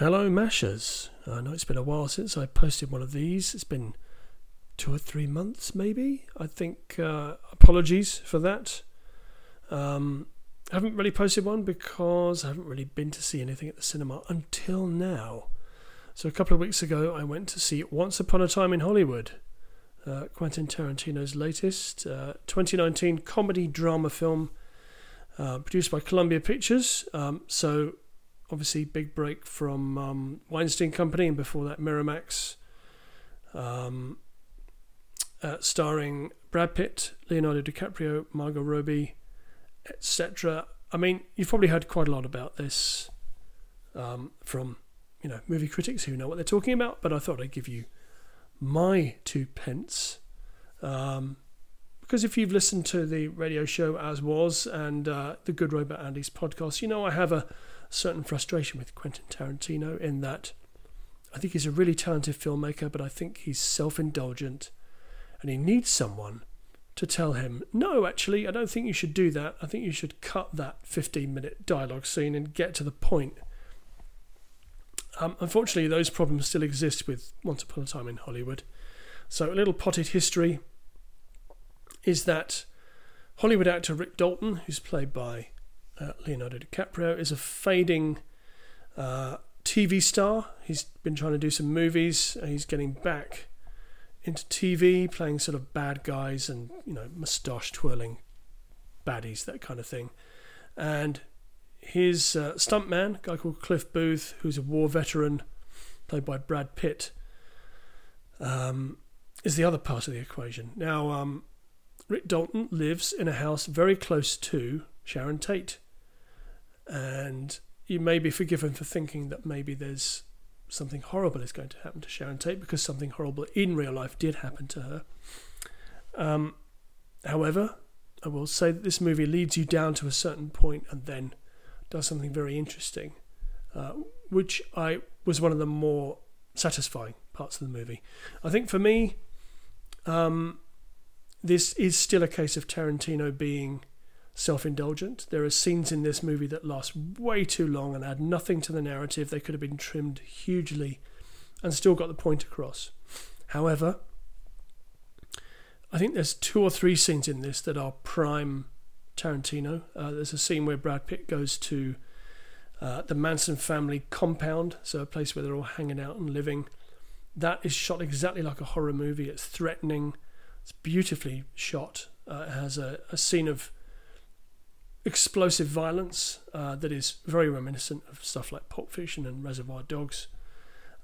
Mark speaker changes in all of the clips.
Speaker 1: Hello, Mashers. I know it's been a while since I posted one of these. It's been two or three months, maybe. I think. Uh, apologies for that. Um, I haven't really posted one because I haven't really been to see anything at the cinema until now. So a couple of weeks ago, I went to see Once Upon a Time in Hollywood, uh, Quentin Tarantino's latest uh, 2019 comedy drama film, uh, produced by Columbia Pictures. Um, so obviously, big break from um, Weinstein Company, and before that, Miramax. Um, uh, starring Brad Pitt, Leonardo DiCaprio, Margot Robbie, etc. I mean, you've probably heard quite a lot about this um, from you know movie critics who know what they're talking about. But I thought I'd give you my two pence um, because if you've listened to the radio show as was and uh, the Good Robot Andy's podcast, you know I have a certain frustration with Quentin Tarantino in that I think he's a really talented filmmaker, but I think he's self-indulgent and he needs someone to tell him, no, actually, I don't think you should do that. I think you should cut that 15 minute dialogue scene and get to the point. Um, unfortunately, those problems still exist with Once Upon a Time in Hollywood. So, a little potted history is that Hollywood actor Rick Dalton, who's played by uh, Leonardo DiCaprio, is a fading uh, TV star. He's been trying to do some movies. He's getting back into TV, playing sort of bad guys and you know moustache twirling baddies, that kind of thing. And his uh, stuntman, a guy called Cliff Booth, who's a war veteran, played by Brad Pitt, um, is the other part of the equation. Now, um, Rick Dalton lives in a house very close to Sharon Tate, and you may be forgiven for thinking that maybe there's something horrible is going to happen to Sharon Tate because something horrible in real life did happen to her. Um, however, I will say that this movie leads you down to a certain point and then does something very interesting, uh, which I was one of the more satisfying parts of the movie. I think for me, um, this is still a case of Tarantino being self indulgent. There are scenes in this movie that last way too long and add nothing to the narrative. They could have been trimmed hugely and still got the point across. However, I think there's two or three scenes in this that are prime Tarantino. Uh, there's a scene where Brad Pitt goes to uh, the Manson family compound, so a place where they're all hanging out and living. That is shot exactly like a horror movie. It's threatening. It's beautifully shot. Uh, it has a, a scene of explosive violence uh, that is very reminiscent of stuff like Pulp Fiction and Reservoir Dogs.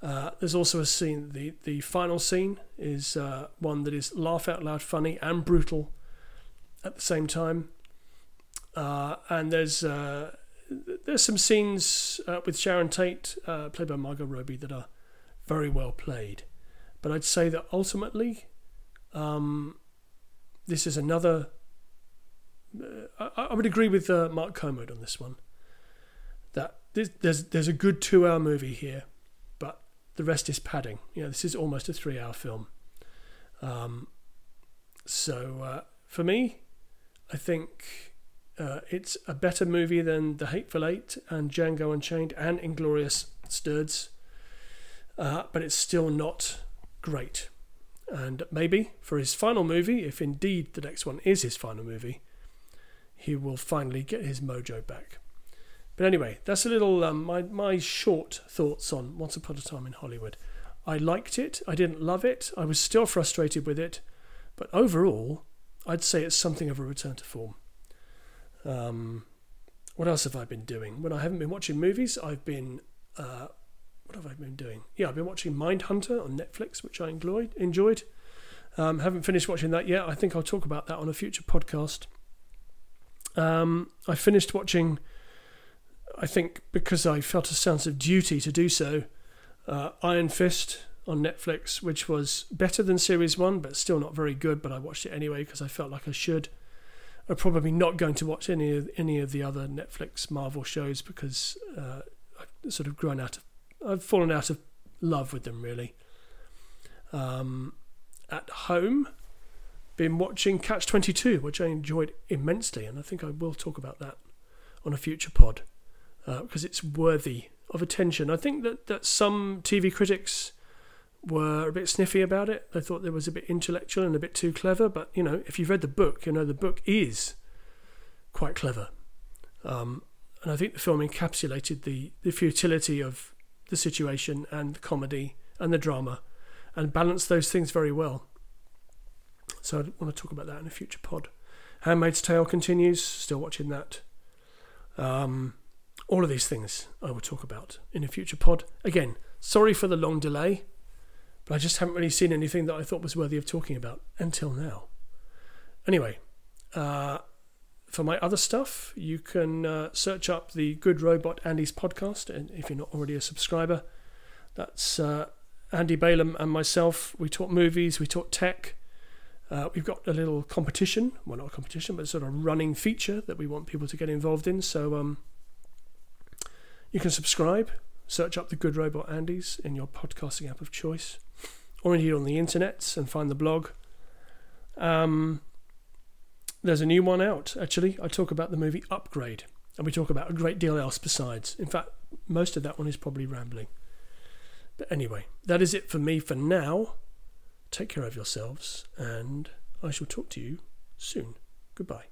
Speaker 1: Uh, there's also a scene, the, the final scene is uh, one that is laugh out loud funny and brutal at the same time. Uh, and there's uh, there's some scenes uh, with Sharon Tate, played by Margot Robbie, that are very well played. But I'd say that ultimately, um, this is another I, I would agree with uh, Mark Kermode on this one. That there's, there's there's a good two hour movie here, but the rest is padding. You know, this is almost a three hour film. Um, so uh, for me, I think uh, it's a better movie than The Hateful Eight and Django Unchained and Inglourious Basterds, uh, but it's still not great. And maybe for his final movie, if indeed the next one is his final movie, he will finally get his mojo back. But anyway, that's a little um, my my short thoughts on Once Upon a Time in Hollywood. I liked it. I didn't love it. I was still frustrated with it, but overall, I'd say it's something of a return to form. Um, what else have I been doing? When I haven't been watching movies, I've been uh, what have I been doing? Yeah, I've been watching Mindhunter on Netflix, which I enjoyed. Enjoyed. Um, haven't finished watching that yet. I think I'll talk about that on a future podcast. Um, I finished watching, I think because I felt a sense of duty to do so, uh, Iron Fist on Netflix, which was better than Series 1, but still not very good. But I watched it anyway because I felt like I should. I'm probably not going to watch any of, any of the other Netflix Marvel shows because uh, I've sort of grown out of, I've fallen out of love with them really. Um, at home, been watching Catch 22, which I enjoyed immensely, and I think I will talk about that on a future pod uh, because it's worthy of attention. I think that, that some TV critics were a bit sniffy about it. They thought it was a bit intellectual and a bit too clever. But you know, if you've read the book, you know the book is quite clever. Um, and I think the film encapsulated the, the futility of the situation and the comedy and the drama and balanced those things very well. So I want to talk about that in a future pod. Handmaid's Tale continues, still watching that. Um, all of these things I will talk about in a future pod. Again, sorry for the long delay, but I just haven't really seen anything that I thought was worthy of talking about until now. Anyway, uh, for my other stuff, you can uh, search up the Good Robot Andy's podcast, and if you're not already a subscriber, that's uh, Andy Balaam and myself. We talk movies, we talk tech. Uh, we've got a little competition, well, not a competition, but sort of running feature that we want people to get involved in. So um, you can subscribe, search up the Good Robot Andy's in your podcasting app of choice, or indeed on the internet and find the blog. Um, there's a new one out, actually. I talk about the movie Upgrade, and we talk about a great deal else besides. In fact, most of that one is probably rambling. But anyway, that is it for me for now. Take care of yourselves, and I shall talk to you soon. Goodbye.